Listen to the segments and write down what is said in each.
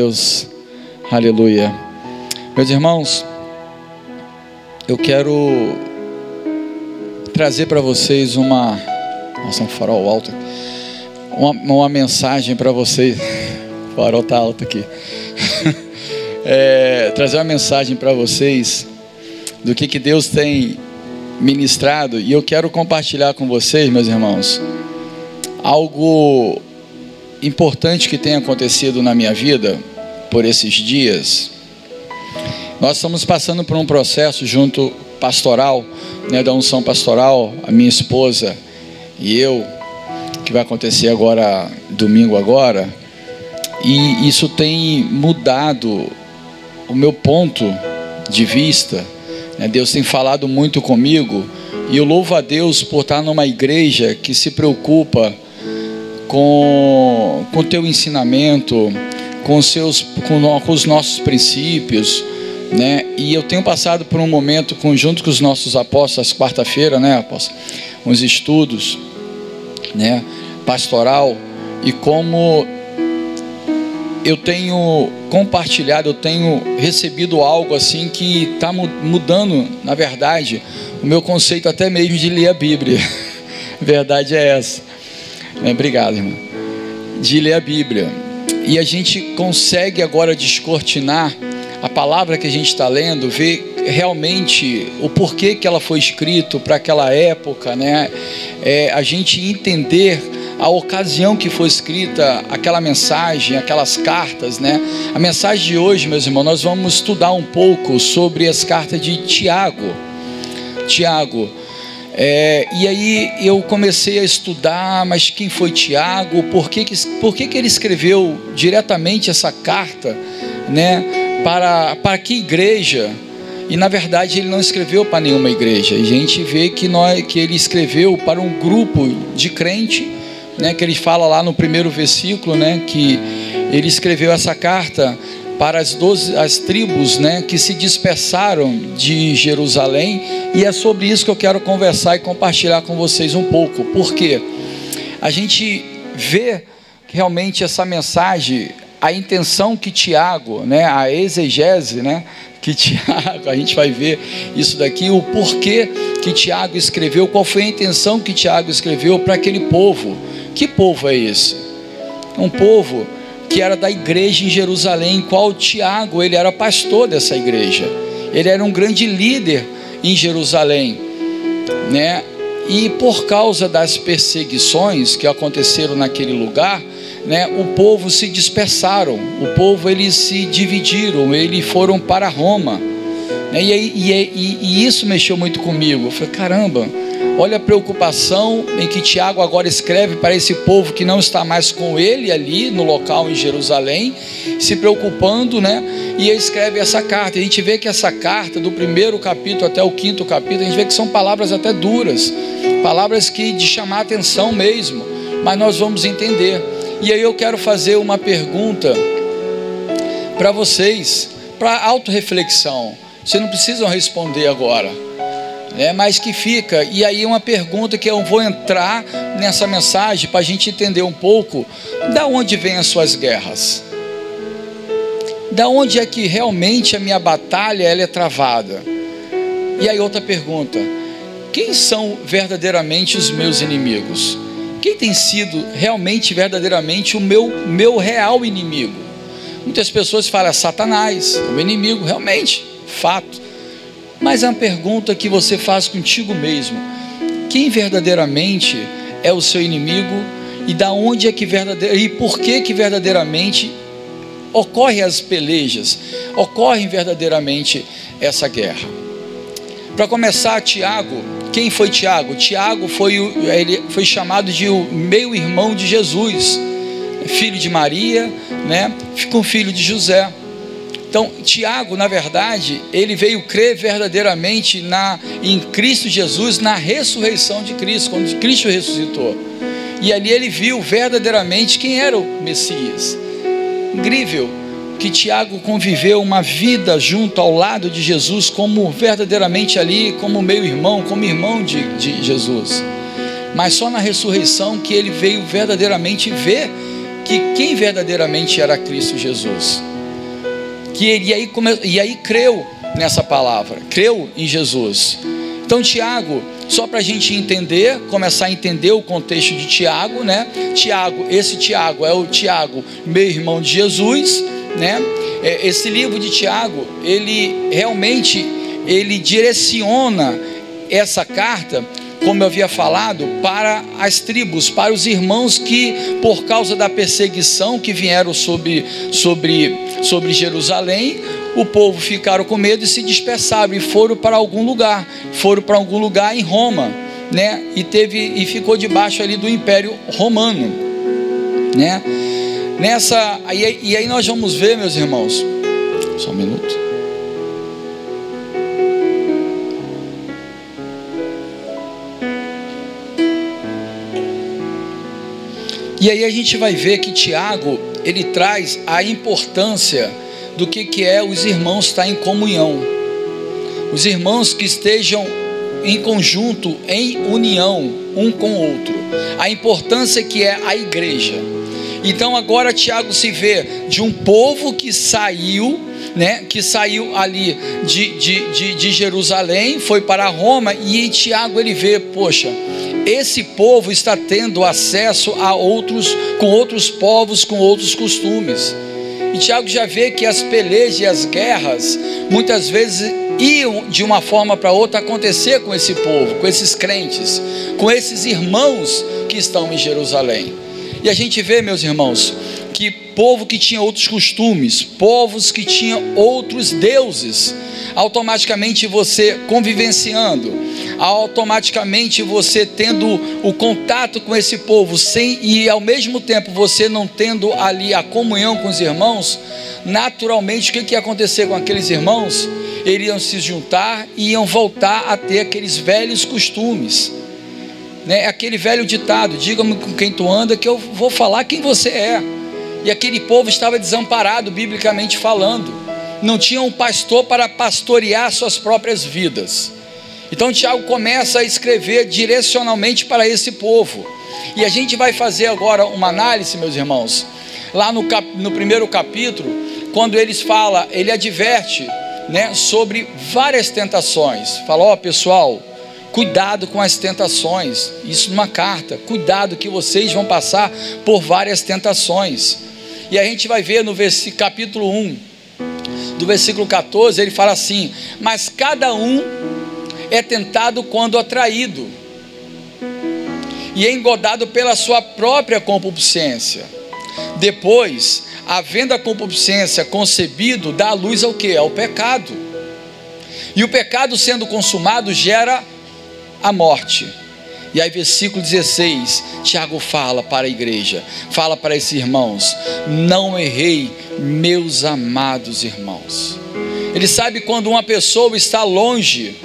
Deus, aleluia. Meus irmãos, eu quero trazer para vocês uma. Nossa, um farol alto. Uma, uma mensagem para vocês. O farol está alto aqui. É, trazer uma mensagem para vocês do que, que Deus tem ministrado. E eu quero compartilhar com vocês, meus irmãos, algo importante que tem acontecido na minha vida por esses dias. Nós estamos passando por um processo junto pastoral, né, da unção pastoral, a minha esposa e eu, que vai acontecer agora domingo agora. E isso tem mudado o meu ponto de vista. Né? Deus tem falado muito comigo e eu louvo a Deus por estar numa igreja que se preocupa com o teu ensinamento, com os, seus, com, com os nossos princípios, né? E eu tenho passado por um momento junto com os nossos apóstolos, quarta-feira, né, apóstolo? Uns estudos, né? Pastoral e como eu tenho compartilhado, eu tenho recebido algo assim que está mudando, na verdade, o meu conceito até mesmo de ler a Bíblia. verdade é essa. Obrigado, irmão. De ler a Bíblia. E a gente consegue agora descortinar a palavra que a gente está lendo, ver realmente o porquê que ela foi escrita para aquela época, né? É, a gente entender a ocasião que foi escrita aquela mensagem, aquelas cartas, né? A mensagem de hoje, meus irmãos, nós vamos estudar um pouco sobre as cartas de Tiago. Tiago, é, e aí eu comecei a estudar, mas quem foi Tiago? Por que, que, por que, que ele escreveu diretamente essa carta, né? Para, para que igreja? E na verdade ele não escreveu para nenhuma igreja. A gente vê que, nós, que ele escreveu para um grupo de crente, né? Que ele fala lá no primeiro versículo, né? Que ele escreveu essa carta para as, 12, as tribos né, que se dispersaram de Jerusalém, e é sobre isso que eu quero conversar e compartilhar com vocês um pouco, porque a gente vê realmente essa mensagem, a intenção que Tiago, né, a exegese, né, que Tiago, a gente vai ver isso daqui, o porquê que Tiago escreveu, qual foi a intenção que Tiago escreveu para aquele povo. Que povo é esse? Um povo que era da igreja em Jerusalém, qual Tiago, ele era pastor dessa igreja. Ele era um grande líder em Jerusalém, né? E por causa das perseguições que aconteceram naquele lugar, né, o povo se dispersaram, o povo eles se dividiram, eles foram para Roma. Né? E, e, e, e isso mexeu muito comigo. Eu falei, caramba, Olha a preocupação em que Tiago agora escreve para esse povo que não está mais com ele ali no local em Jerusalém, se preocupando, né? E escreve essa carta. A gente vê que essa carta, do primeiro capítulo até o quinto capítulo, a gente vê que são palavras até duras, palavras que de chamar atenção mesmo, mas nós vamos entender. E aí eu quero fazer uma pergunta para vocês, para autorreflexão. Vocês não precisam responder agora é, mas que fica. E aí uma pergunta que eu vou entrar nessa mensagem para a gente entender um pouco da onde vêm as suas guerras. Da onde é que realmente a minha batalha ela é travada? E aí outra pergunta: quem são verdadeiramente os meus inimigos? Quem tem sido realmente, verdadeiramente o meu, meu real inimigo? Muitas pessoas falam Satanás, o inimigo, realmente, fato. Mas é uma pergunta que você faz contigo mesmo: quem verdadeiramente é o seu inimigo e da onde é que verdadeiro e por que que verdadeiramente ocorrem as pelejas, ocorre verdadeiramente essa guerra. Para começar, Tiago, quem foi Tiago? Tiago foi, ele foi chamado de o meio irmão de Jesus, filho de Maria, né? Com filho de José. Então, Tiago, na verdade, ele veio crer verdadeiramente na, em Cristo Jesus, na ressurreição de Cristo, quando Cristo ressuscitou. E ali ele viu verdadeiramente quem era o Messias. Incrível que Tiago conviveu uma vida junto ao lado de Jesus, como verdadeiramente ali, como meio irmão, como irmão de, de Jesus. Mas só na ressurreição que ele veio verdadeiramente ver que quem verdadeiramente era Cristo Jesus. Que ele e aí, come, e aí creu nessa palavra, creu em Jesus. Então, Tiago, só para a gente entender, começar a entender o contexto de Tiago, né? Tiago, esse Tiago é o Tiago, meu irmão de Jesus, né? É, esse livro de Tiago, ele realmente ele direciona essa carta como eu havia falado, para as tribos, para os irmãos que, por causa da perseguição que vieram sobre, sobre, sobre Jerusalém, o povo ficaram com medo e se dispersaram e foram para algum lugar, foram para algum lugar em Roma, né? E teve e ficou debaixo ali do Império Romano, né? Nessa e aí nós vamos ver, meus irmãos, só um minuto. E aí a gente vai ver que Tiago, ele traz a importância do que, que é os irmãos estar em comunhão. Os irmãos que estejam em conjunto, em união, um com o outro. A importância que é a igreja. Então agora Tiago se vê de um povo que saiu, né, que saiu ali de, de, de, de Jerusalém, foi para Roma, e Tiago ele vê, poxa, esse povo está tendo acesso a outros, com outros povos, com outros costumes. E Tiago já vê que as pelejas e as guerras, muitas vezes iam de uma forma para outra acontecer com esse povo, com esses crentes, com esses irmãos que estão em Jerusalém. E a gente vê, meus irmãos, que povo que tinha outros costumes, povos que tinham outros deuses, automaticamente você convivenciando, automaticamente você tendo o contato com esse povo, sem e ao mesmo tempo você não tendo ali a comunhão com os irmãos, naturalmente o que, que ia acontecer com aqueles irmãos? Eles iam se juntar e iam voltar a ter aqueles velhos costumes. Né? Aquele velho ditado: diga-me com quem tu anda, que eu vou falar quem você é. E aquele povo estava desamparado, biblicamente falando não tinha um pastor para pastorear suas próprias vidas. Então Tiago começa a escrever direcionalmente para esse povo. E a gente vai fazer agora uma análise, meus irmãos. Lá no, cap, no primeiro capítulo, quando eles fala, ele adverte, né, sobre várias tentações. Fala, ó, oh, pessoal, cuidado com as tentações. Isso numa carta. Cuidado que vocês vão passar por várias tentações. E a gente vai ver no capítulo 1, do versículo 14, ele fala assim: Mas cada um é tentado quando atraído e é engodado pela sua própria concupiscência. Depois, havendo a concupiscência concebido, dá luz ao que? Ao pecado. E o pecado sendo consumado gera a morte. E aí, versículo 16, Tiago fala para a igreja, fala para esses irmãos: Não errei, meus amados irmãos. Ele sabe quando uma pessoa está longe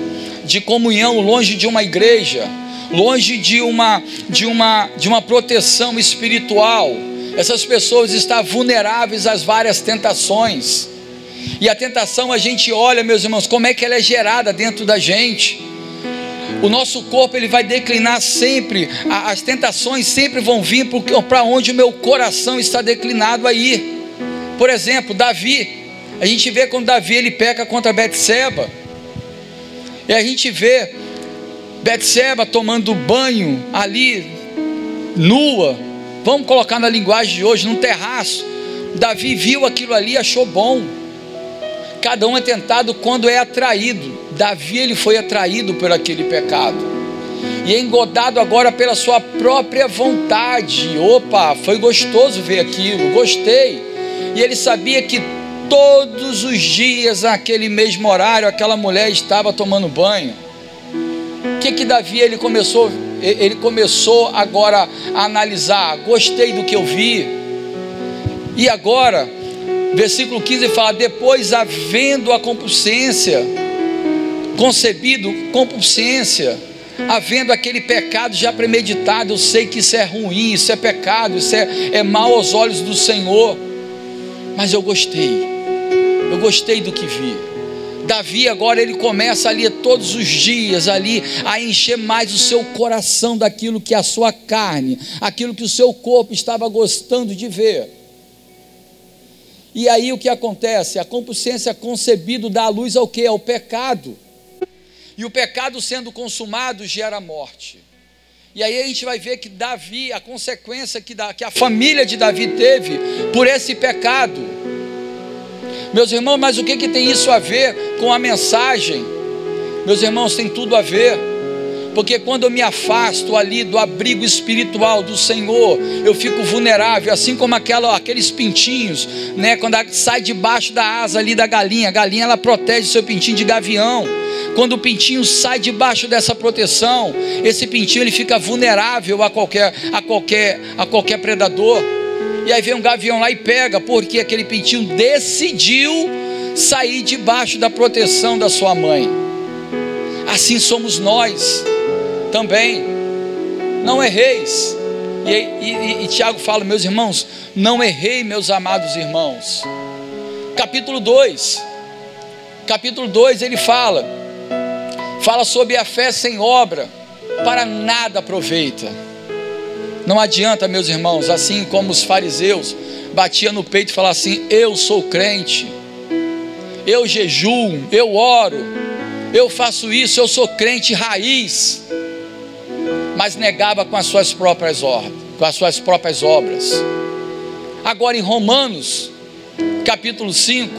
de comunhão, longe de uma igreja, longe de uma, de uma, de uma proteção espiritual, essas pessoas estão vulneráveis às várias tentações. E a tentação a gente olha, meus irmãos, como é que ela é gerada dentro da gente o nosso corpo ele vai declinar sempre, as tentações sempre vão vir para onde o meu coração está declinado a ir. Por exemplo, Davi, a gente vê quando Davi ele peca contra Betseba, e a gente vê Betseba tomando banho ali, nua, vamos colocar na linguagem de hoje, num terraço. Davi viu aquilo ali achou bom. Cada um é tentado quando é atraído. Davi ele foi atraído por aquele pecado e é engodado agora pela sua própria vontade. Opa, foi gostoso ver aquilo, gostei. E ele sabia que todos os dias, naquele mesmo horário, aquela mulher estava tomando banho. O que que Davi ele começou? Ele começou agora a analisar. Gostei do que eu vi. E agora, versículo 15 fala: depois havendo a compulsência concebido compulsência, havendo aquele pecado já premeditado, eu sei que isso é ruim, isso é pecado, isso é, é mal aos olhos do Senhor, mas eu gostei, eu gostei do que vi. Davi agora ele começa ali todos os dias ali a encher mais o seu coração daquilo que a sua carne, aquilo que o seu corpo estava gostando de ver. E aí o que acontece? A concupiscência concebido dá a luz ao que? Ao pecado. E o pecado sendo consumado gera morte. E aí a gente vai ver que Davi, a consequência que, da, que a família de Davi teve por esse pecado. Meus irmãos, mas o que, que tem isso a ver com a mensagem? Meus irmãos, tem tudo a ver porque quando eu me afasto ali do abrigo espiritual do Senhor, eu fico vulnerável, assim como aquela, aqueles pintinhos, né? Quando sai debaixo da asa ali da galinha, a galinha ela protege seu pintinho de gavião. Quando o pintinho sai debaixo dessa proteção, esse pintinho ele fica vulnerável a qualquer, a qualquer, a qualquer predador. E aí vem um gavião lá e pega, porque aquele pintinho decidiu sair debaixo da proteção da sua mãe. Assim somos nós também. Não erreis. E, e, e, Tiago fala, meus irmãos, não errei, meus amados irmãos. Capítulo 2. Capítulo 2 ele fala, fala sobre a fé sem obra, para nada aproveita. Não adianta, meus irmãos, assim como os fariseus batia no peito e falava assim: Eu sou crente, eu jejuo, eu oro, eu faço isso, eu sou crente raiz mas negava com as suas próprias obras, com as suas próprias obras. Agora em Romanos, capítulo 5,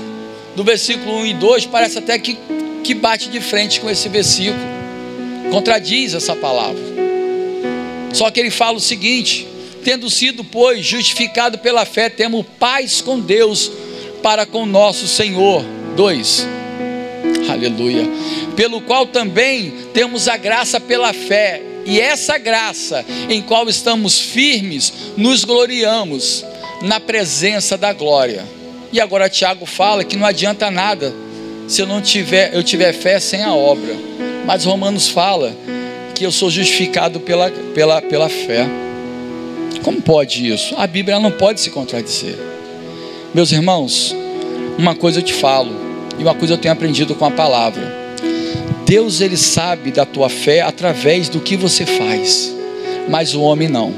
do versículo 1 e 2, parece até que, que bate de frente com esse versículo. Contradiz essa palavra. Só que ele fala o seguinte: tendo sido, pois, justificado pela fé, temos paz com Deus para com nosso Senhor. 2. Aleluia. Pelo qual também temos a graça pela fé e essa graça em qual estamos firmes, nos gloriamos na presença da glória. E agora Tiago fala que não adianta nada se eu não tiver, eu tiver fé sem a obra. Mas Romanos fala que eu sou justificado pela, pela, pela fé. Como pode isso? A Bíblia não pode se contradizer. Meus irmãos, uma coisa eu te falo, e uma coisa eu tenho aprendido com a palavra. Deus ele sabe da tua fé através do que você faz, mas o homem não.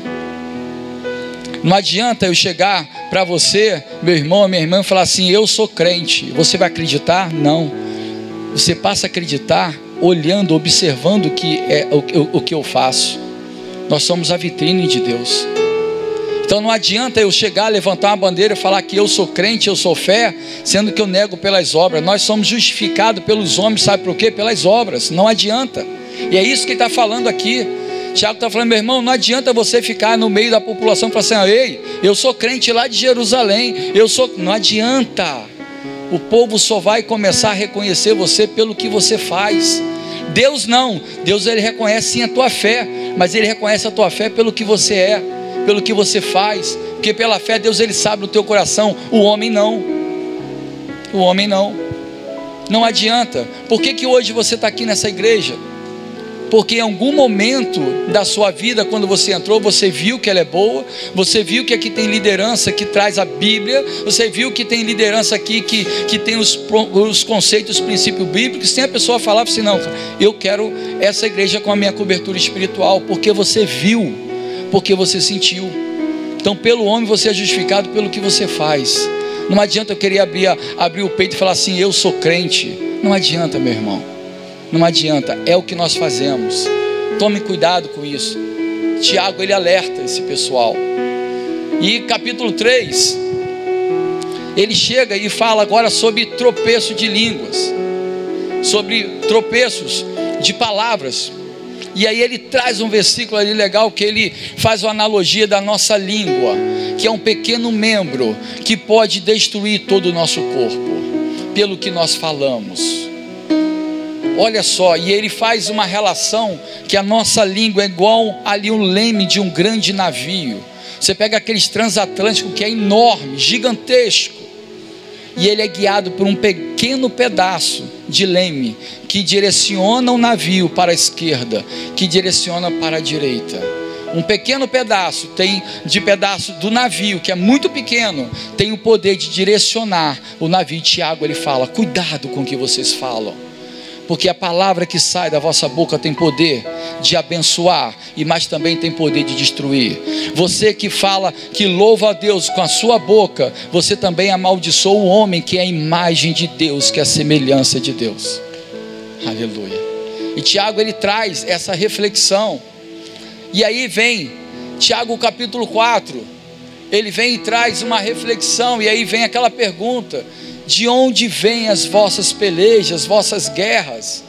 Não adianta eu chegar para você, meu irmão, minha irmã, e falar assim: eu sou crente. Você vai acreditar? Não. Você passa a acreditar olhando, observando o que é o, o, o que eu faço. Nós somos a vitrine de Deus. Então não adianta eu chegar, levantar uma bandeira e falar que eu sou crente, eu sou fé, sendo que eu nego pelas obras. Nós somos justificados pelos homens, sabe por quê? Pelas obras. Não adianta. E é isso que ele está falando aqui. Tiago está falando, meu irmão, não adianta você ficar no meio da população e falar assim, ah, ei, eu sou crente lá de Jerusalém, eu sou. Não adianta. O povo só vai começar a reconhecer você pelo que você faz. Deus não. Deus ele reconhece sim a tua fé, mas ele reconhece a tua fé pelo que você é pelo que você faz, porque pela fé Deus ele sabe o teu coração, o homem não. O homem não. Não adianta. Por que, que hoje você está aqui nessa igreja? Porque em algum momento da sua vida, quando você entrou, você viu que ela é boa, você viu que aqui tem liderança que traz a Bíblia, você viu que tem liderança aqui que, que tem os, os conceitos, os princípios bíblicos, sem a pessoa falar assim, não, eu quero essa igreja com a minha cobertura espiritual, porque você viu porque você sentiu. Então, pelo homem, você é justificado pelo que você faz. Não adianta eu querer abrir, abrir o peito e falar assim: eu sou crente. Não adianta, meu irmão. Não adianta. É o que nós fazemos. Tome cuidado com isso. Tiago, ele alerta esse pessoal. E capítulo 3, ele chega e fala agora sobre tropeço de línguas, sobre tropeços de palavras. E aí ele traz um versículo ali legal que ele faz uma analogia da nossa língua, que é um pequeno membro que pode destruir todo o nosso corpo, pelo que nós falamos. Olha só, e ele faz uma relação que a nossa língua é igual ali um leme de um grande navio. Você pega aqueles transatlânticos que é enorme, gigantesco e ele é guiado por um pequeno pedaço de leme que direciona o navio para a esquerda, que direciona para a direita. Um pequeno pedaço tem de pedaço do navio, que é muito pequeno, tem o poder de direcionar o navio. Tiago ele fala: "Cuidado com o que vocês falam" porque a palavra que sai da vossa boca tem poder de abençoar, e mas também tem poder de destruir. Você que fala que louva a Deus com a sua boca, você também amaldiçoa o homem que é a imagem de Deus, que é a semelhança de Deus. Aleluia. E Tiago ele traz essa reflexão. E aí vem Tiago capítulo 4. Ele vem e traz uma reflexão e aí vem aquela pergunta: de onde vêm as vossas pelejas, vossas guerras?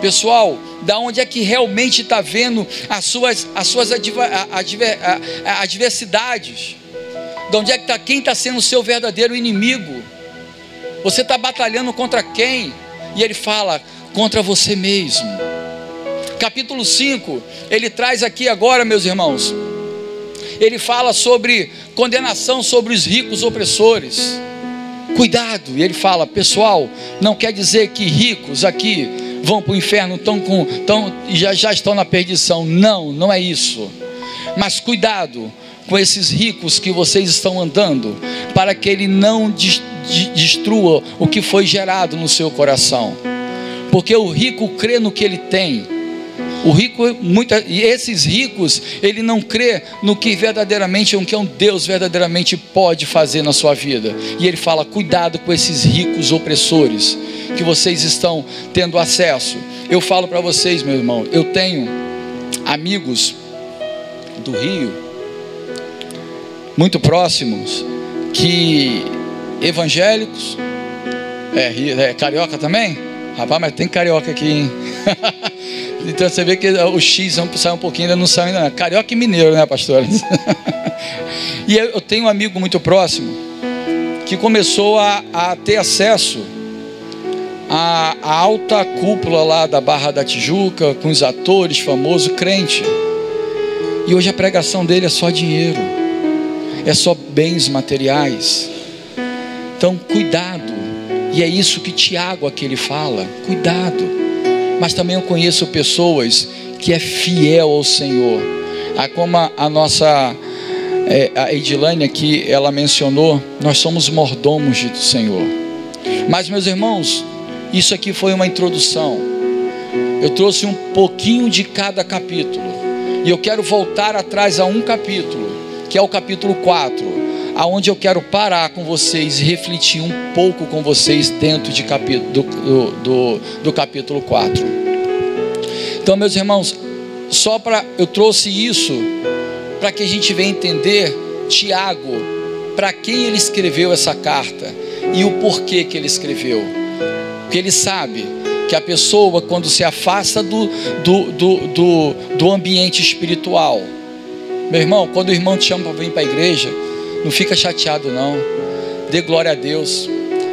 Pessoal, da onde é que realmente está vendo as suas, as suas adversidades? De onde é que está quem está sendo o seu verdadeiro inimigo? Você está batalhando contra quem? E ele fala: contra você mesmo. Capítulo 5, ele traz aqui agora, meus irmãos, ele fala sobre condenação sobre os ricos opressores. Cuidado, e ele fala, pessoal, não quer dizer que ricos aqui vão para o inferno tão com, tão, já, já estão na perdição. Não, não é isso. Mas cuidado com esses ricos que vocês estão andando, para que ele não destrua o que foi gerado no seu coração. Porque o rico crê no que ele tem o rico, muita, e esses ricos, ele não crê no que verdadeiramente, o que um Deus verdadeiramente pode fazer na sua vida. E ele fala: cuidado com esses ricos opressores que vocês estão tendo acesso. Eu falo para vocês, meu irmão, eu tenho amigos do Rio, muito próximos, que evangélicos, é, é carioca também? Rapaz, mas tem carioca aqui, hein? Então você vê que o X sair um pouquinho, ainda não sai ainda. Carioca e mineiro, né, pastor? e eu tenho um amigo muito próximo que começou a, a ter acesso à, à, alta cúpula lá da Barra da Tijuca, com os atores famosos, crente. E hoje a pregação dele é só dinheiro, é só bens materiais. Então, cuidado. E é isso que Tiago aqui ele fala: cuidado mas também eu conheço pessoas que é fiel ao Senhor. Ah, como a, a nossa é, a Edilane aqui, ela mencionou, nós somos mordomos do Senhor. Mas meus irmãos, isso aqui foi uma introdução. Eu trouxe um pouquinho de cada capítulo. E eu quero voltar atrás a um capítulo, que é o capítulo 4 aonde eu quero parar com vocês e refletir um pouco com vocês dentro de capítulo, do, do, do, capítulo 4. Então, meus irmãos, só para eu trouxe isso para que a gente venha entender Tiago, para quem ele escreveu essa carta e o porquê que ele escreveu. Porque ele sabe que a pessoa, quando se afasta do, do, do, do, do ambiente espiritual, meu irmão, quando o irmão te chama para vir para a igreja, não fica chateado não. Dê glória a Deus.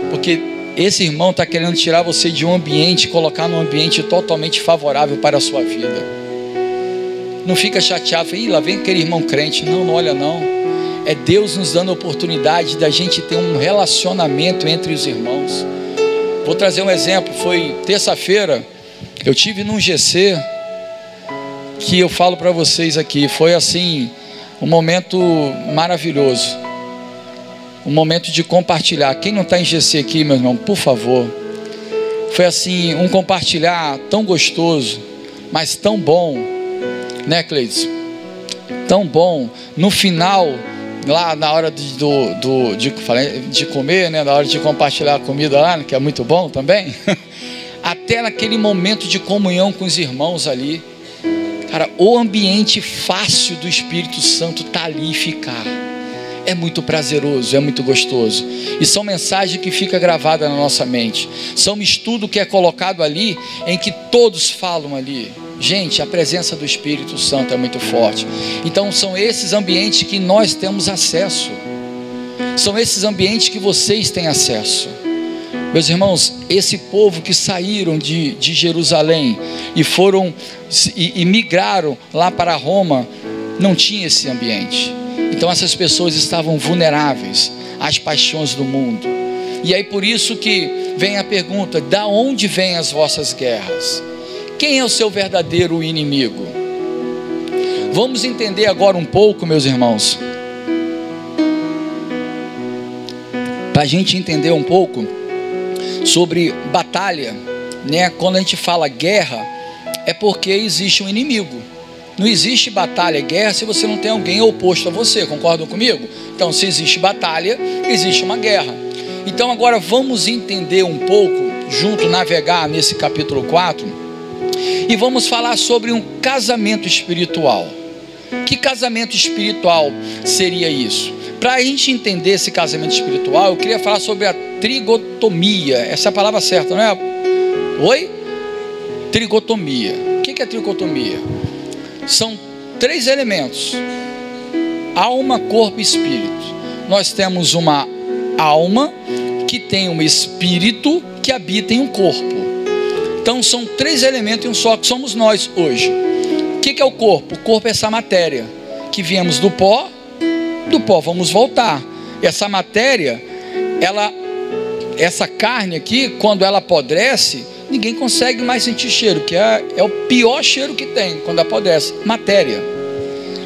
Porque esse irmão está querendo tirar você de um ambiente, colocar num ambiente totalmente favorável para a sua vida. Não fica chateado, Ih, lá vem aquele irmão crente. Não, não olha não. É Deus nos dando a oportunidade da gente ter um relacionamento entre os irmãos. Vou trazer um exemplo. Foi terça-feira, eu tive num GC que eu falo para vocês aqui. Foi assim, um momento maravilhoso. Um momento de compartilhar. Quem não está em GC aqui, meu irmão, por favor. Foi assim, um compartilhar tão gostoso, mas tão bom, né, Cleides? Tão bom. No final, lá na hora de, do, do, de, de comer, né, na hora de compartilhar a comida lá, que é muito bom também. Até naquele momento de comunhão com os irmãos ali Cara, o ambiente fácil do Espírito Santo está ali ficar. É muito prazeroso, é muito gostoso. E são mensagens que ficam gravadas na nossa mente. São um estudo que é colocado ali, em que todos falam ali. Gente, a presença do Espírito Santo é muito forte. Então, são esses ambientes que nós temos acesso. São esses ambientes que vocês têm acesso. Meus irmãos, esse povo que saíram de, de Jerusalém e foram e, e migraram lá para Roma, não tinha esse ambiente. Então essas pessoas estavam vulneráveis às paixões do mundo. E aí por isso que vem a pergunta: da onde vêm as vossas guerras? Quem é o seu verdadeiro inimigo? Vamos entender agora um pouco, meus irmãos, para a gente entender um pouco sobre batalha, né? Quando a gente fala guerra, é porque existe um inimigo. Não existe batalha e guerra se você não tem alguém oposto a você, concordam comigo? Então, se existe batalha, existe uma guerra. Então, agora vamos entender um pouco, junto, navegar nesse capítulo 4, e vamos falar sobre um casamento espiritual. Que casamento espiritual seria isso? Para a gente entender esse casamento espiritual, eu queria falar sobre a trigotomia. Essa é a palavra certa, não é? Oi? Trigotomia. O que é trigotomia? São três elementos: alma, corpo e espírito. Nós temos uma alma que tem um espírito que habita em um corpo. Então são três elementos em um só que somos nós hoje. O que é o corpo? O corpo é essa matéria que viemos do pó, do pó vamos voltar. Essa matéria, ela, essa carne aqui, quando ela apodrece, ninguém consegue mais sentir cheiro, que é, é o pior cheiro que tem quando apodrece, matéria.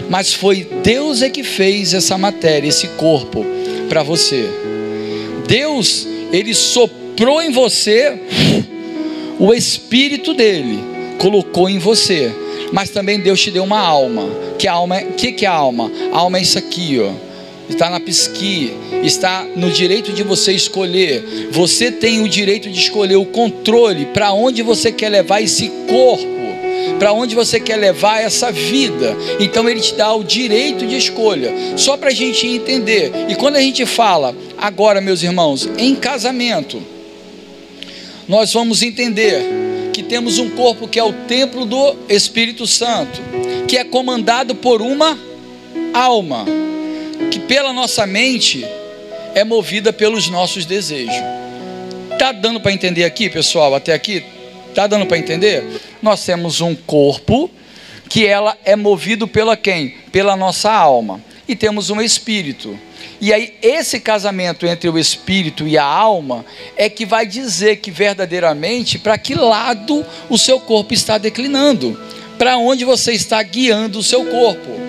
Mas foi Deus é que fez essa matéria, esse corpo para você. Deus, ele soprou em você o espírito dele, colocou em você. Mas também Deus te deu uma alma. Que alma, que que é a alma? A alma é isso aqui, ó está na psique, está no direito de você escolher. Você tem o direito de escolher o controle para onde você quer levar esse corpo, para onde você quer levar essa vida. Então ele te dá o direito de escolha. Só para a gente entender. E quando a gente fala agora, meus irmãos, em casamento, nós vamos entender que temos um corpo que é o templo do Espírito Santo, que é comandado por uma alma que pela nossa mente é movida pelos nossos desejos. Tá dando para entender aqui, pessoal? Até aqui, tá dando para entender? Nós temos um corpo que ela é movido pela quem? Pela nossa alma. E temos um espírito. E aí esse casamento entre o espírito e a alma é que vai dizer que verdadeiramente para que lado o seu corpo está declinando, para onde você está guiando o seu corpo.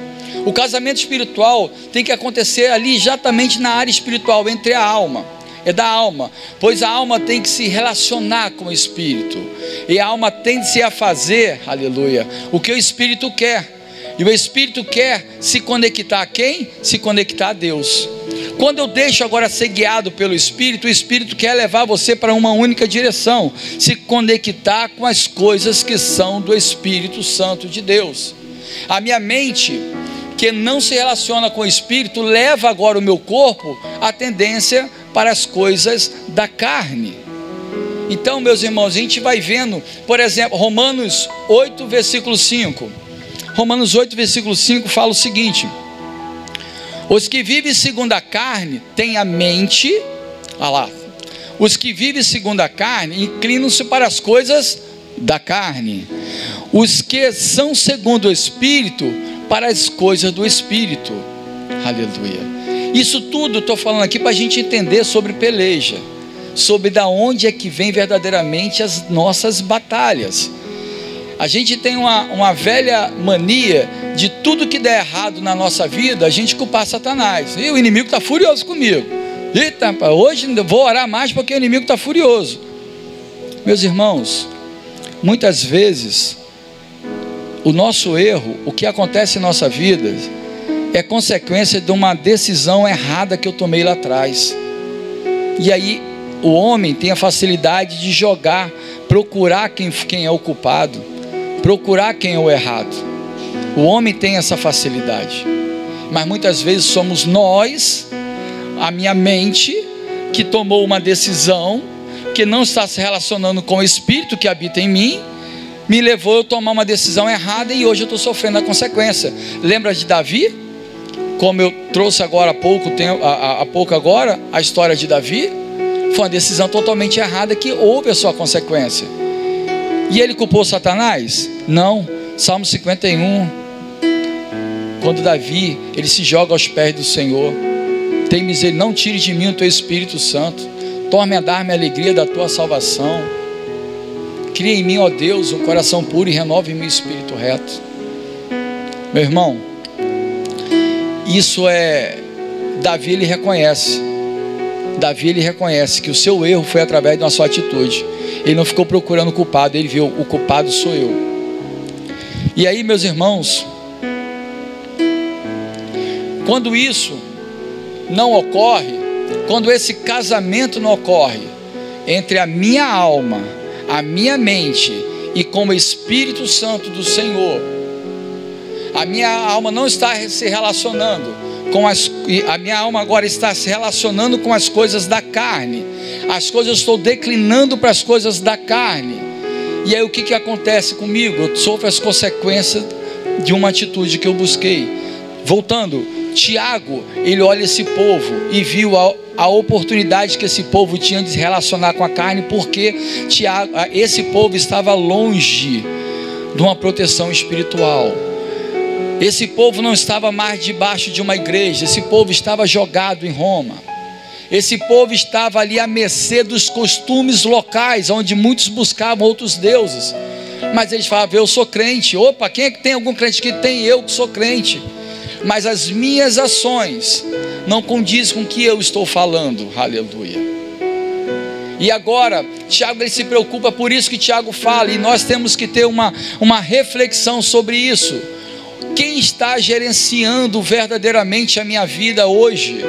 O casamento espiritual tem que acontecer ali exatamente na área espiritual, entre a alma. É da alma, pois a alma tem que se relacionar com o espírito, e a alma tende-se a fazer, aleluia, o que o espírito quer. E o Espírito quer se conectar a quem? Se conectar a Deus. Quando eu deixo agora ser guiado pelo Espírito, o Espírito quer levar você para uma única direção, se conectar com as coisas que são do Espírito Santo de Deus. A minha mente, que não se relaciona com o espírito leva agora o meu corpo à tendência para as coisas da carne. Então, meus irmãos, a gente vai vendo, por exemplo, Romanos 8, versículo 5. Romanos 8, versículo 5 fala o seguinte: Os que vivem segundo a carne têm a mente, olha lá, os que vivem segundo a carne inclinam-se para as coisas da carne. Os que são segundo o espírito para as coisas do Espírito. Aleluia. Isso tudo estou falando aqui para a gente entender sobre peleja, sobre da onde é que vem verdadeiramente as nossas batalhas. A gente tem uma, uma velha mania de tudo que der errado na nossa vida, a gente culpar Satanás. E o inimigo está furioso comigo. Eita, hoje vou orar mais porque o inimigo está furioso. Meus irmãos, muitas vezes o nosso erro, o que acontece em nossa vida, é consequência de uma decisão errada que eu tomei lá atrás. E aí o homem tem a facilidade de jogar, procurar quem, quem é o culpado, procurar quem é o errado. O homem tem essa facilidade. Mas muitas vezes somos nós, a minha mente, que tomou uma decisão que não está se relacionando com o Espírito que habita em mim me levou a tomar uma decisão errada e hoje eu estou sofrendo a consequência. Lembra de Davi? Como eu trouxe agora há pouco tempo, há, há pouco agora, a história de Davi, foi uma decisão totalmente errada que houve a sua consequência. E ele culpou Satanás? Não. Salmo 51, quando Davi, ele se joga aos pés do Senhor. Tem misericórdia, não tire de mim o teu Espírito Santo. Torne a dar-me a alegria da tua salvação. Cria em mim, ó Deus, um coração puro e renove em mim o espírito reto. Meu irmão, isso é. Davi ele reconhece. Davi ele reconhece que o seu erro foi através de uma sua atitude. Ele não ficou procurando o culpado, ele viu o culpado sou eu. E aí, meus irmãos, quando isso não ocorre, quando esse casamento não ocorre entre a minha alma, a minha mente e com o Espírito Santo do Senhor, a minha alma não está se relacionando com as a minha alma agora está se relacionando com as coisas da carne. As coisas eu estou declinando para as coisas da carne. E aí o que, que acontece comigo? Eu sofro as consequências de uma atitude que eu busquei. Voltando, Tiago, ele olha esse povo e viu a, a oportunidade que esse povo tinha de se relacionar com a carne, porque esse povo estava longe de uma proteção espiritual. Esse povo não estava mais debaixo de uma igreja, esse povo estava jogado em Roma. Esse povo estava ali à mercê dos costumes locais, onde muitos buscavam outros deuses. Mas eles falavam: Eu sou crente. Opa, quem é que tem algum crente que tem? Eu que sou crente mas as minhas ações não condizem com o que eu estou falando. Aleluia. E agora, Tiago ele se preocupa, por isso que Tiago fala, e nós temos que ter uma, uma reflexão sobre isso. Quem está gerenciando verdadeiramente a minha vida hoje?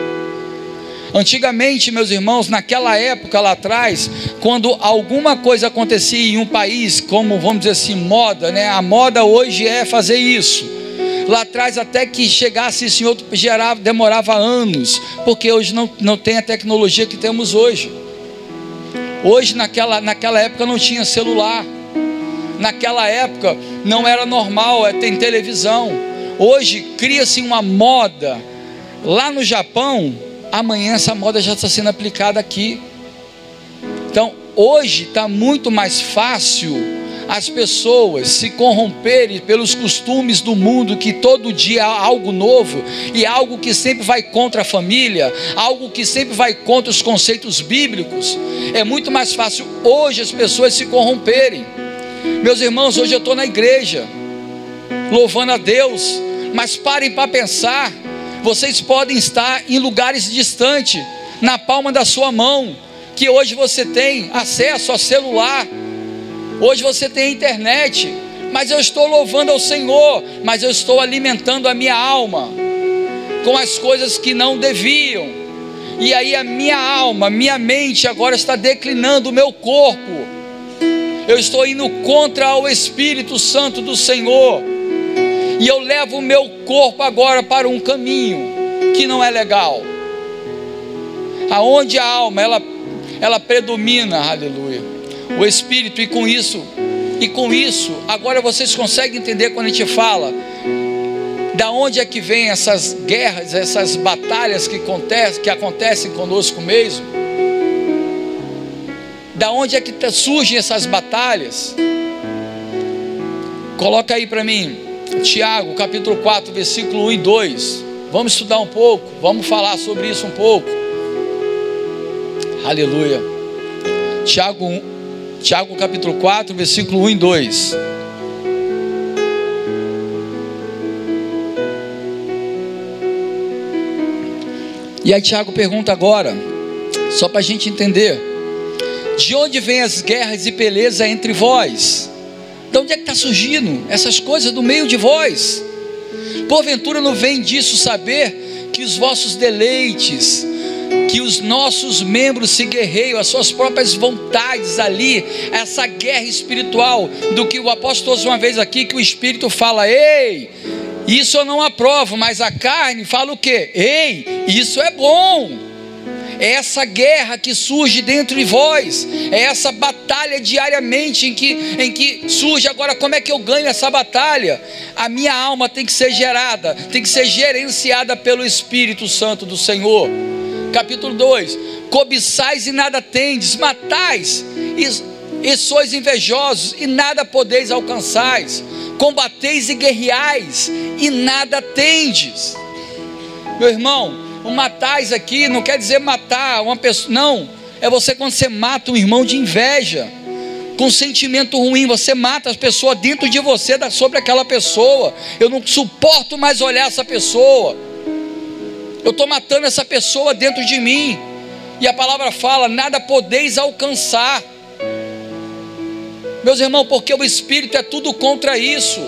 Antigamente, meus irmãos, naquela época lá atrás, quando alguma coisa acontecia em um país, como vamos dizer assim, moda, né? A moda hoje é fazer isso Lá atrás, até que chegasse esse outro, gerava, demorava anos, porque hoje não, não tem a tecnologia que temos hoje. Hoje, naquela, naquela época, não tinha celular. Naquela época, não era normal, é, tem televisão. Hoje, cria-se uma moda. Lá no Japão, amanhã essa moda já está sendo aplicada aqui. Então, hoje está muito mais fácil as pessoas se corromperem pelos costumes do mundo, que todo dia há algo novo e algo que sempre vai contra a família, algo que sempre vai contra os conceitos bíblicos, é muito mais fácil hoje as pessoas se corromperem. Meus irmãos, hoje eu estou na igreja, louvando a Deus, mas parem para pensar, vocês podem estar em lugares distantes, na palma da sua mão, que hoje você tem acesso a celular Hoje você tem internet, mas eu estou louvando ao Senhor, mas eu estou alimentando a minha alma com as coisas que não deviam. E aí a minha alma, minha mente agora está declinando o meu corpo. Eu estou indo contra o Espírito Santo do Senhor. E eu levo o meu corpo agora para um caminho que não é legal. Aonde a alma ela ela predomina, aleluia o Espírito, e com isso, e com isso, agora vocês conseguem entender quando a gente fala da onde é que vem essas guerras, essas batalhas que acontecem, que acontecem conosco mesmo? Da onde é que surgem essas batalhas? Coloca aí para mim, Tiago, capítulo 4, versículo 1 e 2. Vamos estudar um pouco, vamos falar sobre isso um pouco. Aleluia. Tiago 1, Tiago capítulo 4, versículo 1 e 2. E aí Tiago pergunta agora, só para a gente entender, de onde vêm as guerras e beleza entre vós? De onde é que está surgindo essas coisas do meio de vós? Porventura não vem disso saber que os vossos deleites que os nossos membros se guerreiam, as suas próprias vontades ali, essa guerra espiritual, do que o apóstolo uma vez aqui, que o Espírito fala, ei, isso eu não aprovo, mas a carne fala o que? Ei, isso é bom. É essa guerra que surge dentro de vós, é essa batalha diariamente em que, em que surge agora como é que eu ganho essa batalha? A minha alma tem que ser gerada, tem que ser gerenciada pelo Espírito Santo do Senhor capítulo 2: Cobiçais e nada tendes, matais e, e sois invejosos e nada podeis alcançais, combateis e guerreais e nada tendes. Meu irmão, o matais aqui não quer dizer matar uma pessoa, não, é você quando você mata um irmão de inveja com sentimento ruim, você mata as pessoas dentro de você sobre aquela pessoa. Eu não suporto mais olhar essa pessoa. Eu estou matando essa pessoa dentro de mim. E a palavra fala: nada podeis alcançar. Meus irmãos, porque o Espírito é tudo contra isso.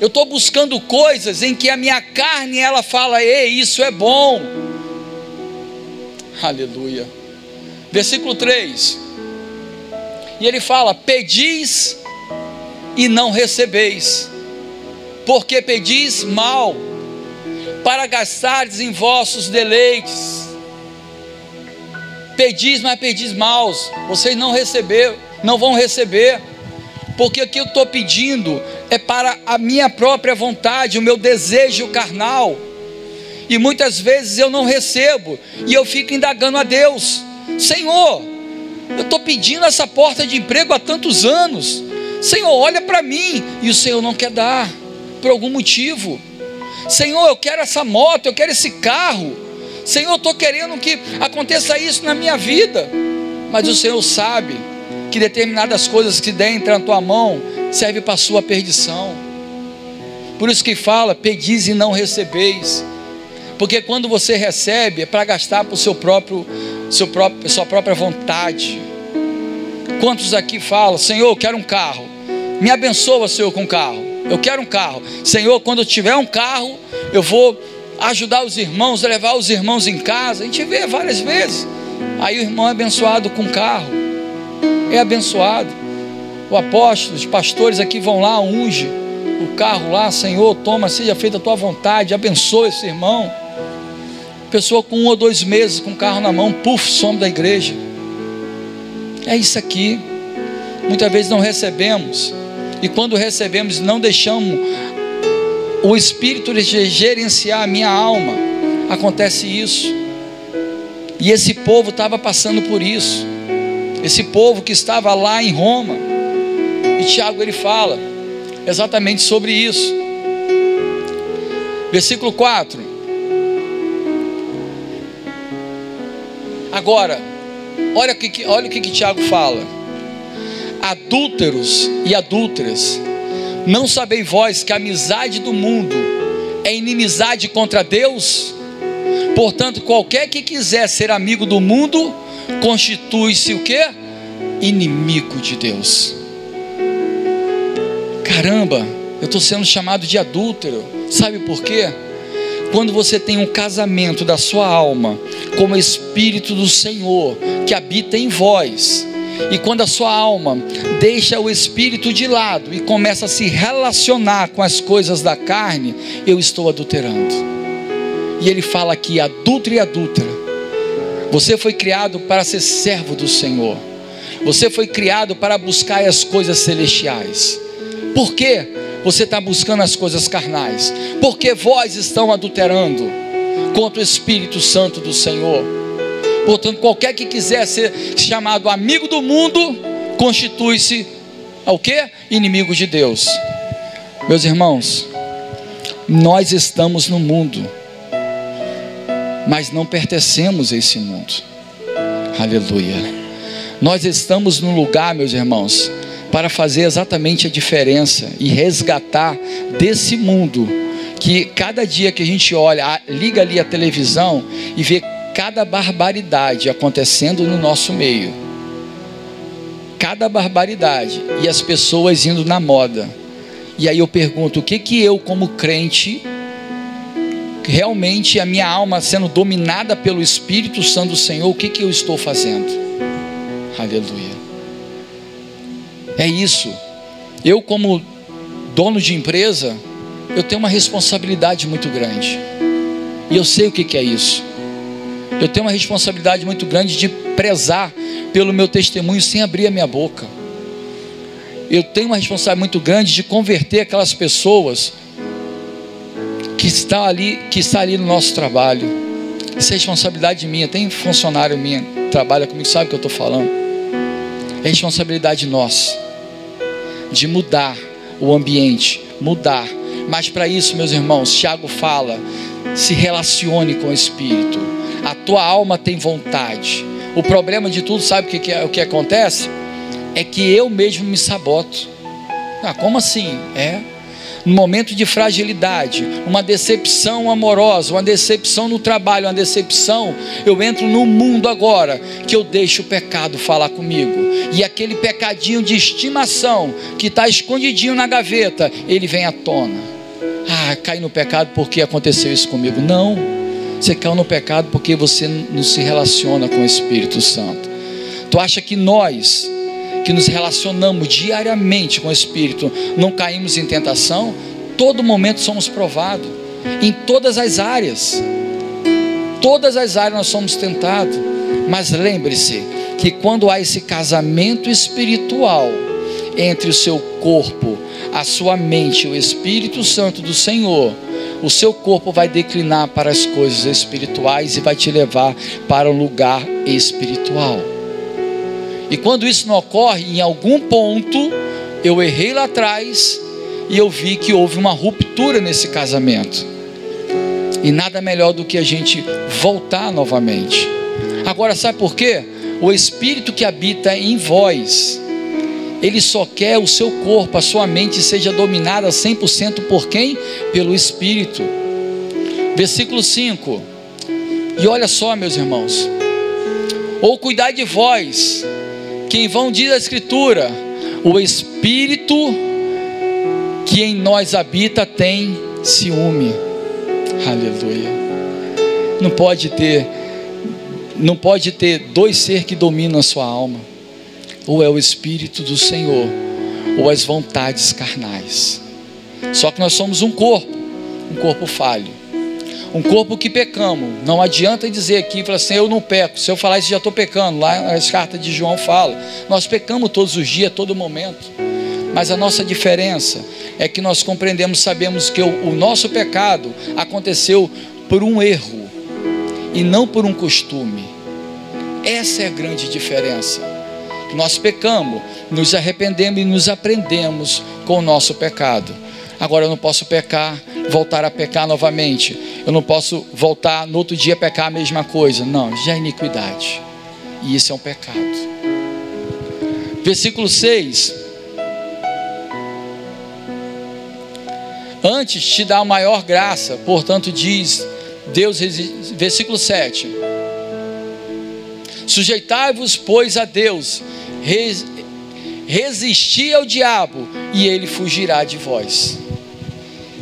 Eu estou buscando coisas em que a minha carne ela fala, ei, isso é bom. Aleluia. Versículo 3. E ele fala: Pedis e não recebeis, porque pedis mal, para gastardes em vossos deleites. Pedis, mas pedis maus, vocês não receberam, não vão receber, porque o que eu estou pedindo é para a minha própria vontade, o meu desejo carnal e muitas vezes eu não recebo, e eu fico indagando a Deus: Senhor, eu estou pedindo essa porta de emprego há tantos anos, Senhor, olha para mim, e o Senhor não quer dar, por algum motivo. Senhor, eu quero essa moto, eu quero esse carro. Senhor, eu estou querendo que aconteça isso na minha vida. Mas o Senhor sabe que determinadas coisas que der na tua mão serve para a sua perdição. Por isso que fala: pedis e não recebeis. Porque quando você recebe é para gastar para o seu próprio, seu próprio, sua própria vontade. Quantos aqui falam, Senhor, eu quero um carro. Me abençoa, Senhor, com um carro. Eu quero um carro. Senhor, quando eu tiver um carro, eu vou ajudar os irmãos, levar os irmãos em casa. A gente vê várias vezes. Aí o irmão é abençoado com carro. É abençoado. O apóstolo, os pastores aqui vão lá, unge o carro lá, Senhor, toma, seja feita a tua vontade, abençoa esse irmão. Pessoa com um ou dois meses com o carro na mão, puf, some da igreja. É isso aqui. Muitas vezes não recebemos. E quando recebemos, não deixamos o Espírito gerenciar a minha alma. Acontece isso. E esse povo estava passando por isso. Esse povo que estava lá em Roma. E Tiago ele fala exatamente sobre isso. Versículo 4. Agora, olha, que, olha o que, que Tiago fala: adúlteros e adúlteras, não sabeis vós que a amizade do mundo é inimizade contra Deus? Portanto, qualquer que quiser ser amigo do mundo, constitui-se o que? Inimigo de Deus. Caramba, eu estou sendo chamado de adúltero, sabe por quê? Quando você tem um casamento da sua alma com o Espírito do Senhor que habita em vós, e quando a sua alma deixa o espírito de lado e começa a se relacionar com as coisas da carne, eu estou adulterando. E ele fala aqui, adulto e adúltera. Você foi criado para ser servo do Senhor. Você foi criado para buscar as coisas celestiais. Por quê? você está buscando as coisas carnais, porque vós estão adulterando contra o Espírito Santo do Senhor. Portanto, qualquer que quiser ser chamado amigo do mundo, constitui-se ao que? Inimigo de Deus. Meus irmãos, nós estamos no mundo, mas não pertencemos a esse mundo. Aleluia. Nós estamos no lugar, meus irmãos, para fazer exatamente a diferença e resgatar desse mundo que cada dia que a gente olha, liga ali a televisão e vê cada barbaridade acontecendo no nosso meio. Cada barbaridade e as pessoas indo na moda. E aí eu pergunto, o que que eu como crente realmente a minha alma sendo dominada pelo Espírito Santo do Senhor, o que que eu estou fazendo? Aleluia. É isso. Eu, como dono de empresa, eu tenho uma responsabilidade muito grande. E eu sei o que, é isso. Eu tenho uma responsabilidade muito grande de prezar pelo meu testemunho sem abrir a minha boca. Eu tenho uma responsabilidade muito grande de converter aquelas pessoas que estão ali, que está ali no nosso trabalho. Isso é responsabilidade minha. Tem funcionário minha que trabalha comigo, sabe o que eu estou falando. É responsabilidade nossa de mudar o ambiente, mudar. Mas para isso, meus irmãos, Tiago fala: se relacione com o Espírito. A tua alma tem vontade. O problema de tudo, sabe o que, que, é, o que acontece? É que eu mesmo me saboto. Ah, como assim? É. um momento de fragilidade, uma decepção amorosa, uma decepção no trabalho, uma decepção, eu entro no mundo agora que eu deixo o pecado falar comigo. E aquele pecadinho de estimação que está escondidinho na gaveta, ele vem à tona. Ah, cai no pecado porque aconteceu isso comigo. Não. Você caiu no pecado porque você não se relaciona com o Espírito Santo. Tu acha que nós que nos relacionamos diariamente com o Espírito, não caímos em tentação, todo momento somos provados, em todas as áreas, todas as áreas nós somos tentados, mas lembre-se que quando há esse casamento espiritual entre o seu corpo, a sua mente, o Espírito Santo do Senhor, o seu corpo vai declinar para as coisas espirituais e vai te levar para um lugar espiritual. E quando isso não ocorre, em algum ponto, eu errei lá atrás e eu vi que houve uma ruptura nesse casamento. E nada melhor do que a gente voltar novamente. Agora, sabe por quê? O Espírito que habita em vós, ele só quer o seu corpo, a sua mente seja dominada 100% por quem? Pelo Espírito. Versículo 5. E olha só, meus irmãos. Ou cuidar de vós, que em vão diz a Escritura: o Espírito que em nós habita tem ciúme. Aleluia. Não pode ter, não pode ter dois seres que dominam a sua alma. Ou é o Espírito do Senhor, ou as vontades carnais. Só que nós somos um corpo, um corpo falho um corpo que pecamos. Não adianta dizer aqui, falar assim, eu não peco. Se eu falar isso, já estou pecando. Lá as cartas de João falam. Nós pecamos todos os dias, todo momento. Mas a nossa diferença é que nós compreendemos, sabemos que o, o nosso pecado aconteceu por um erro e não por um costume. Essa é a grande diferença. Nós pecamos, nos arrependemos e nos aprendemos com o nosso pecado. Agora eu não posso pecar, voltar a pecar novamente eu não posso voltar no outro dia pecar a mesma coisa. Não, já é iniquidade. E isso é um pecado. Versículo 6. Antes te dá a maior graça, portanto diz Deus, versículo 7. Sujeitai-vos, pois, a Deus, resisti ao diabo, e ele fugirá de vós.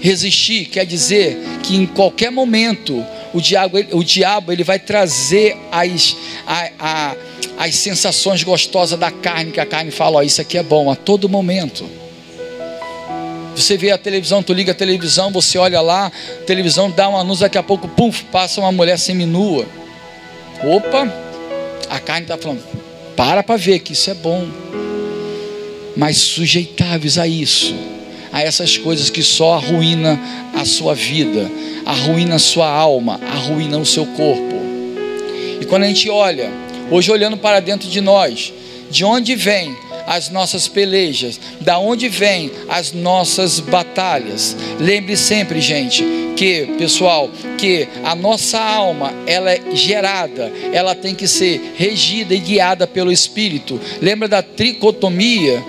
Resistir quer dizer que em qualquer momento o diabo, o diabo ele vai trazer as, a, a, as sensações gostosas da carne, que a carne fala, isso aqui é bom, a todo momento. Você vê a televisão, tu liga a televisão, você olha lá, a televisão dá um anúncio, daqui a pouco, pum, passa uma mulher seminua. Opa, a carne está falando, para para ver que isso é bom. Mas sujeitáveis a isso a essas coisas que só arruína a sua vida, arruína a sua alma, arruína o seu corpo. E quando a gente olha, hoje olhando para dentro de nós, de onde vem as nossas pelejas, da onde vem as nossas batalhas. Lembre sempre, gente, que, pessoal, que a nossa alma, ela é gerada, ela tem que ser regida e guiada pelo espírito. Lembra da tricotomia?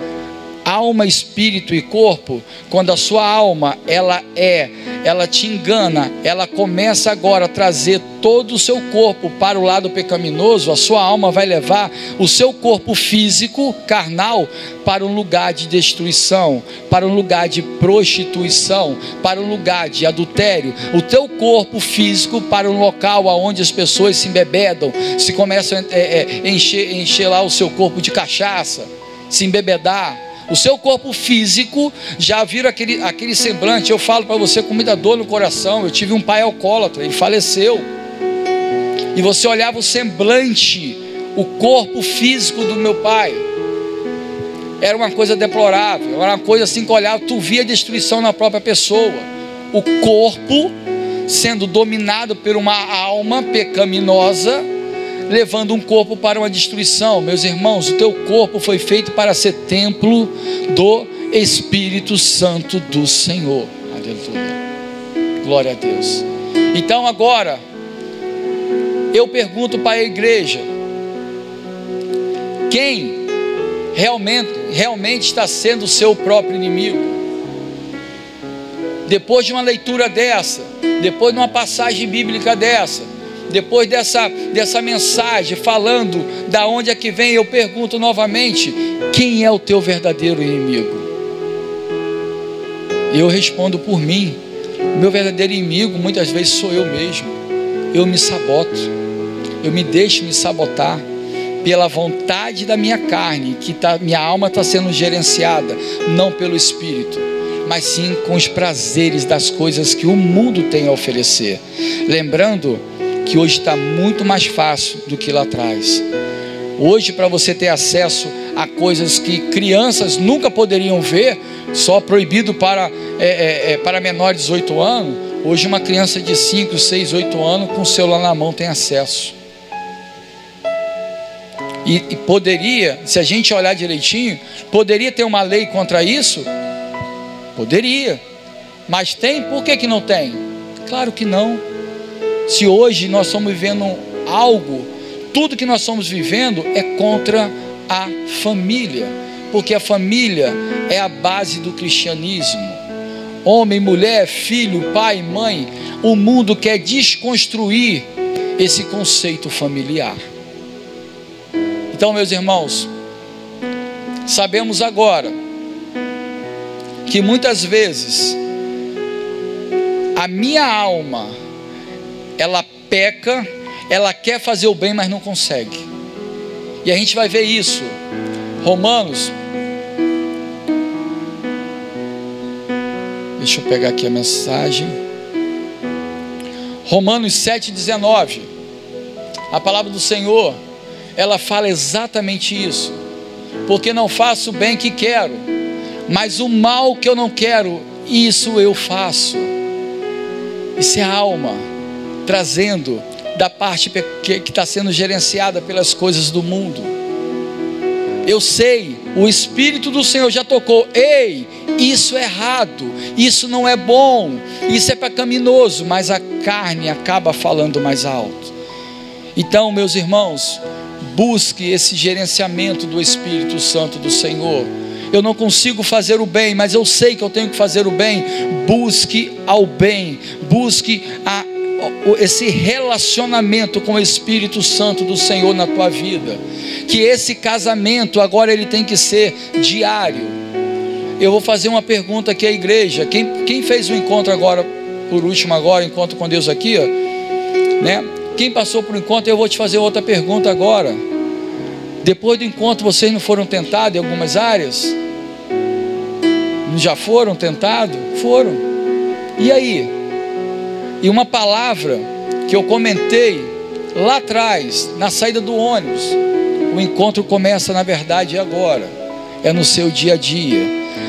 Alma, espírito e corpo, quando a sua alma ela é, ela te engana, ela começa agora a trazer todo o seu corpo para o lado pecaminoso, a sua alma vai levar o seu corpo físico, carnal, para um lugar de destruição, para um lugar de prostituição, para um lugar de adultério. O teu corpo físico para um local onde as pessoas se embebedam, se começam a é, é, encher, encher lá o seu corpo de cachaça, se embebedar o seu corpo físico já vira aquele, aquele semblante. Eu falo para você com muita dor no coração. Eu tive um pai alcoólatra, ele faleceu. E você olhava o semblante, o corpo físico do meu pai. Era uma coisa deplorável, era uma coisa assim que olhava, tu via destruição na própria pessoa. O corpo sendo dominado por uma alma pecaminosa levando um corpo para uma destruição. Meus irmãos, o teu corpo foi feito para ser templo do Espírito Santo do Senhor. Aleluia. Glória a Deus. Então agora, eu pergunto para a igreja: quem realmente, realmente está sendo o seu próprio inimigo? depois de uma leitura dessa, depois de uma passagem bíblica dessa, depois dessa, dessa mensagem falando da onde é que vem, eu pergunto novamente: quem é o teu verdadeiro inimigo? Eu respondo por mim. Meu verdadeiro inimigo muitas vezes sou eu mesmo. Eu me saboto. Eu me deixo me sabotar pela vontade da minha carne, que tá, minha alma está sendo gerenciada, não pelo Espírito, mas sim com os prazeres das coisas que o mundo tem a oferecer. Lembrando que hoje está muito mais fácil do que lá atrás. Hoje, para você ter acesso a coisas que crianças nunca poderiam ver, só proibido para, é, é, é para menores de 18 anos, hoje uma criança de 5, 6, 8 anos com o celular na mão tem acesso. E, e poderia, se a gente olhar direitinho, poderia ter uma lei contra isso? Poderia. Mas tem? Por que, que não tem? Claro que não. Se hoje nós estamos vivendo algo, tudo que nós estamos vivendo é contra a família, porque a família é a base do cristianismo. Homem, mulher, filho, pai, mãe, o mundo quer desconstruir esse conceito familiar. Então, meus irmãos, sabemos agora que muitas vezes a minha alma peca, ela quer fazer o bem, mas não consegue. E a gente vai ver isso. Romanos. Deixa eu pegar aqui a mensagem. Romanos 7,19. A palavra do Senhor ela fala exatamente isso. Porque não faço o bem que quero, mas o mal que eu não quero, isso eu faço. Isso é a alma trazendo da parte que está sendo gerenciada pelas coisas do mundo. Eu sei, o Espírito do Senhor já tocou. Ei, isso é errado, isso não é bom, isso é pecaminoso, mas a carne acaba falando mais alto. Então, meus irmãos, Busque esse gerenciamento do Espírito Santo do Senhor. Eu não consigo fazer o bem, mas eu sei que eu tenho que fazer o bem. Busque ao bem, busque a, esse relacionamento com o Espírito Santo do Senhor na tua vida. Que esse casamento agora ele tem que ser diário. Eu vou fazer uma pergunta aqui à igreja. Quem, quem fez o encontro agora, por último agora, encontro com Deus aqui, ó, né? Quem passou por encontro, eu vou te fazer outra pergunta agora. Depois do encontro, vocês não foram tentados em algumas áreas? Já foram tentados? Foram. E aí? E uma palavra que eu comentei lá atrás, na saída do ônibus. O encontro começa, na verdade, agora. É no seu dia a dia.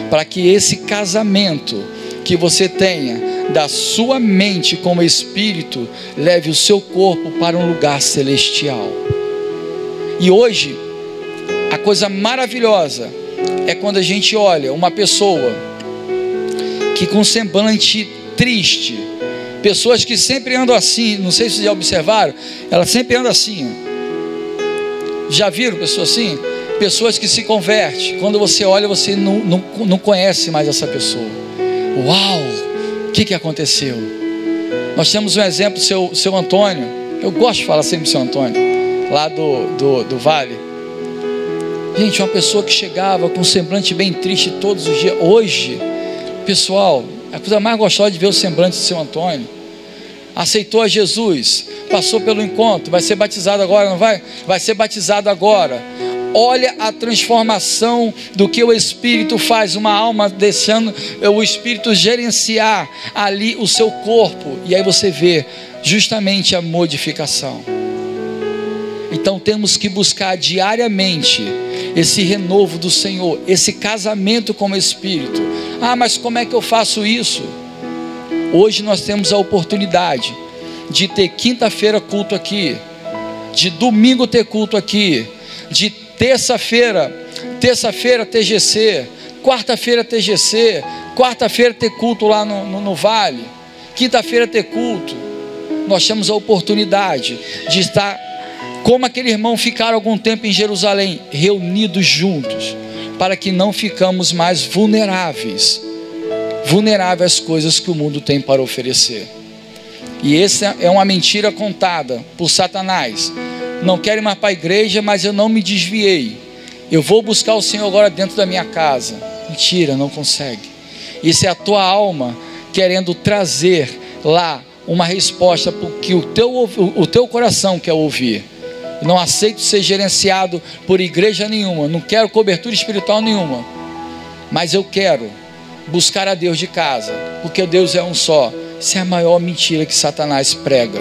Para que esse casamento que você tenha da sua mente como espírito leve o seu corpo para um lugar celestial. E hoje, a coisa maravilhosa é quando a gente olha uma pessoa que com semblante triste, pessoas que sempre andam assim, não sei se vocês já observaram, ela sempre anda assim. Já viram pessoas assim? Pessoas que se convertem, quando você olha, você não, não, não conhece mais essa pessoa. Uau! O que, que aconteceu? Nós temos um exemplo, seu, seu Antônio. Eu gosto de falar sempre seu Antônio, lá do, do, do Vale. Gente, uma pessoa que chegava com um semblante bem triste todos os dias. Hoje, pessoal, a coisa mais gostosa de ver o semblante do seu Antônio. Aceitou a Jesus, passou pelo encontro, vai ser batizado agora, não vai? Vai ser batizado agora Olha a transformação do que o Espírito faz, uma alma deixando o Espírito gerenciar ali o seu corpo, e aí você vê justamente a modificação. Então temos que buscar diariamente esse renovo do Senhor, esse casamento com o Espírito. Ah, mas como é que eu faço isso? Hoje nós temos a oportunidade de ter quinta-feira culto aqui, de domingo ter culto aqui, de terça-feira, terça-feira TGC, quarta-feira TGC, quarta-feira ter culto lá no, no, no Vale, quinta-feira ter culto. Nós temos a oportunidade de estar, como aquele irmão ficar algum tempo em Jerusalém, reunidos juntos, para que não ficamos mais vulneráveis vulnerável às coisas que o mundo tem para oferecer. E essa é uma mentira contada por Satanás. Não quero ir mais para a igreja, mas eu não me desviei. Eu vou buscar o Senhor agora dentro da minha casa. Mentira, não consegue. Isso é a tua alma querendo trazer lá uma resposta que o teu, o teu coração quer ouvir. Não aceito ser gerenciado por igreja nenhuma, não quero cobertura espiritual nenhuma, mas eu quero buscar a Deus de casa, porque Deus é um só. Isso é a maior mentira que Satanás prega.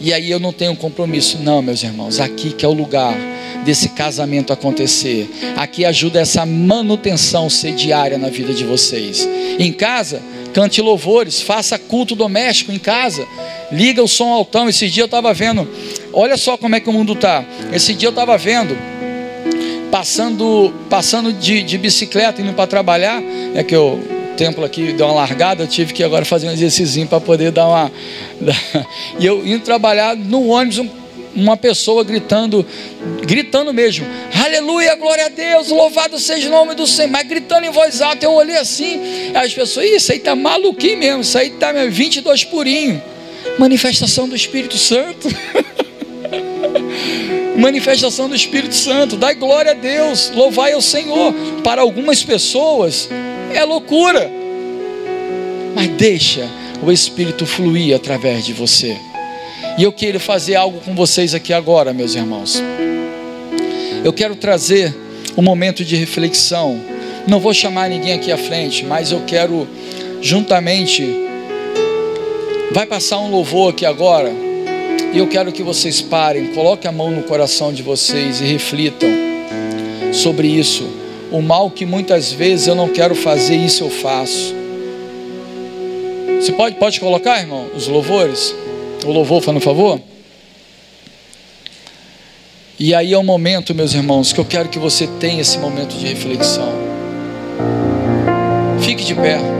E aí eu não tenho compromisso, não, meus irmãos. Aqui que é o lugar desse casamento acontecer. Aqui ajuda essa manutenção ser diária na vida de vocês. Em casa, cante louvores, faça culto doméstico em casa. Liga o som altão. Esse dia eu estava vendo, olha só como é que o mundo está. Esse dia eu estava vendo passando, passando de, de bicicleta, indo para trabalhar, é que o templo aqui deu uma largada, eu tive que agora fazer um exercício para poder dar uma. e eu indo trabalhar no ônibus, uma pessoa gritando, gritando mesmo, aleluia, glória a Deus, louvado seja o nome do Senhor, mas gritando em voz alta, eu olhei assim, as pessoas, isso aí tá maluquinho mesmo, isso aí tá 22 purinho, manifestação do Espírito Santo. manifestação do Espírito Santo, dai glória a Deus, louvai ao Senhor. Para algumas pessoas é loucura, mas deixa o Espírito fluir através de você. E eu quero fazer algo com vocês aqui agora, meus irmãos. Eu quero trazer um momento de reflexão. Não vou chamar ninguém aqui à frente, mas eu quero juntamente. Vai passar um louvor aqui agora e eu quero que vocês parem, coloquem a mão no coração de vocês e reflitam sobre isso. O mal que muitas vezes eu não quero fazer, isso eu faço. Você pode, pode colocar, irmão, os louvores? O louvor, fazendo favor? E aí é o momento, meus irmãos, que eu quero que você tenha esse momento de reflexão. Fique de pé.